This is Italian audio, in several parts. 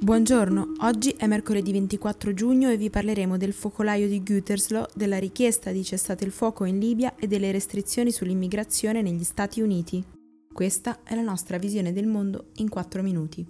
Buongiorno, oggi è mercoledì 24 giugno e vi parleremo del focolaio di Gütersloh, della richiesta di cessate il fuoco in Libia e delle restrizioni sull'immigrazione negli Stati Uniti. Questa è la nostra visione del mondo in 4 minuti.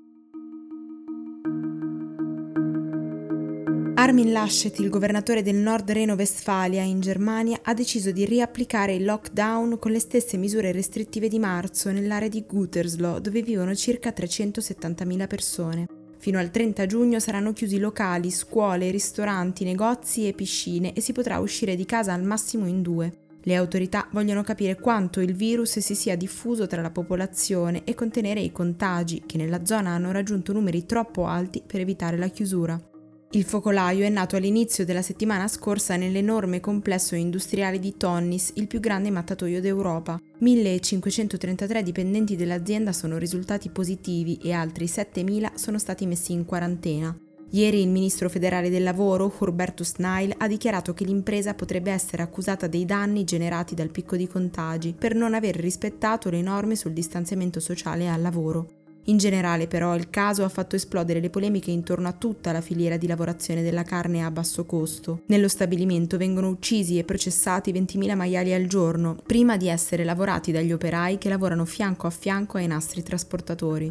Armin Laschet, il governatore del Nord Reno-Westfalia in Germania, ha deciso di riapplicare il lockdown con le stesse misure restrittive di marzo nell'area di Gütersloh, dove vivono circa 370.000 persone. Fino al 30 giugno saranno chiusi locali, scuole, ristoranti, negozi e piscine e si potrà uscire di casa al massimo in due. Le autorità vogliono capire quanto il virus si sia diffuso tra la popolazione e contenere i contagi, che nella zona hanno raggiunto numeri troppo alti per evitare la chiusura. Il focolaio è nato all'inizio della settimana scorsa nell'enorme complesso industriale di Tonnis, il più grande mattatoio d'Europa. 1533 dipendenti dell'azienda sono risultati positivi e altri 7.000 sono stati messi in quarantena. Ieri il ministro federale del lavoro, Hubertus Nile, ha dichiarato che l'impresa potrebbe essere accusata dei danni generati dal picco di contagi per non aver rispettato le norme sul distanziamento sociale al lavoro. In generale però il caso ha fatto esplodere le polemiche intorno a tutta la filiera di lavorazione della carne a basso costo. Nello stabilimento vengono uccisi e processati 20.000 maiali al giorno, prima di essere lavorati dagli operai che lavorano fianco a fianco ai nastri trasportatori.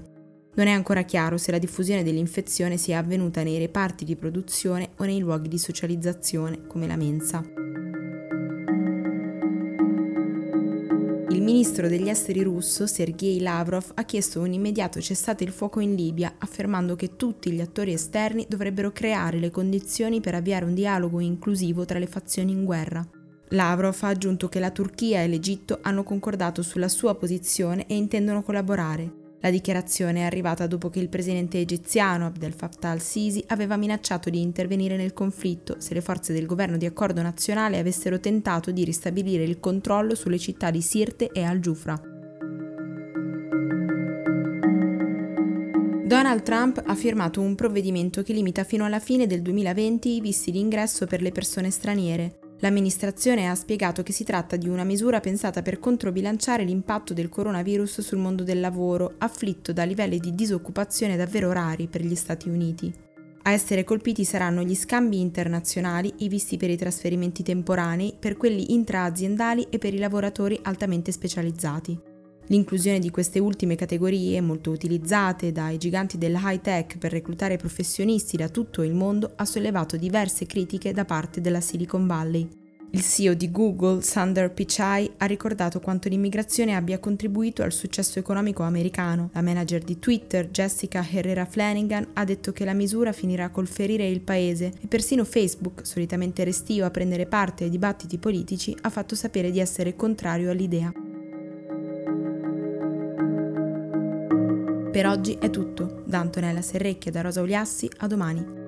Non è ancora chiaro se la diffusione dell'infezione sia avvenuta nei reparti di produzione o nei luoghi di socializzazione, come la mensa. Ministro degli esteri russo, Sergei Lavrov, ha chiesto un immediato cessate il fuoco in Libia, affermando che tutti gli attori esterni dovrebbero creare le condizioni per avviare un dialogo inclusivo tra le fazioni in guerra. Lavrov ha aggiunto che la Turchia e l'Egitto hanno concordato sulla sua posizione e intendono collaborare. La dichiarazione è arrivata dopo che il presidente egiziano Abdel Fattah al-Sisi aveva minacciato di intervenire nel conflitto se le forze del governo di accordo nazionale avessero tentato di ristabilire il controllo sulle città di Sirte e al-Jufra. Donald Trump ha firmato un provvedimento che limita fino alla fine del 2020 i visti di ingresso per le persone straniere. L'amministrazione ha spiegato che si tratta di una misura pensata per controbilanciare l'impatto del coronavirus sul mondo del lavoro, afflitto da livelli di disoccupazione davvero rari per gli Stati Uniti. A essere colpiti saranno gli scambi internazionali, i visti per i trasferimenti temporanei, per quelli intraaziendali e per i lavoratori altamente specializzati. L'inclusione di queste ultime categorie, molto utilizzate dai giganti dell'high tech per reclutare professionisti da tutto il mondo, ha sollevato diverse critiche da parte della Silicon Valley. Il CEO di Google, Sundar Pichai, ha ricordato quanto l'immigrazione abbia contribuito al successo economico americano. La manager di Twitter, Jessica Herrera Flanagan, ha detto che la misura finirà col ferire il paese e persino Facebook, solitamente restio a prendere parte ai dibattiti politici, ha fatto sapere di essere contrario all'idea. Per oggi è tutto. Da Antonella Serrecchia da Rosa Uliassi, a domani.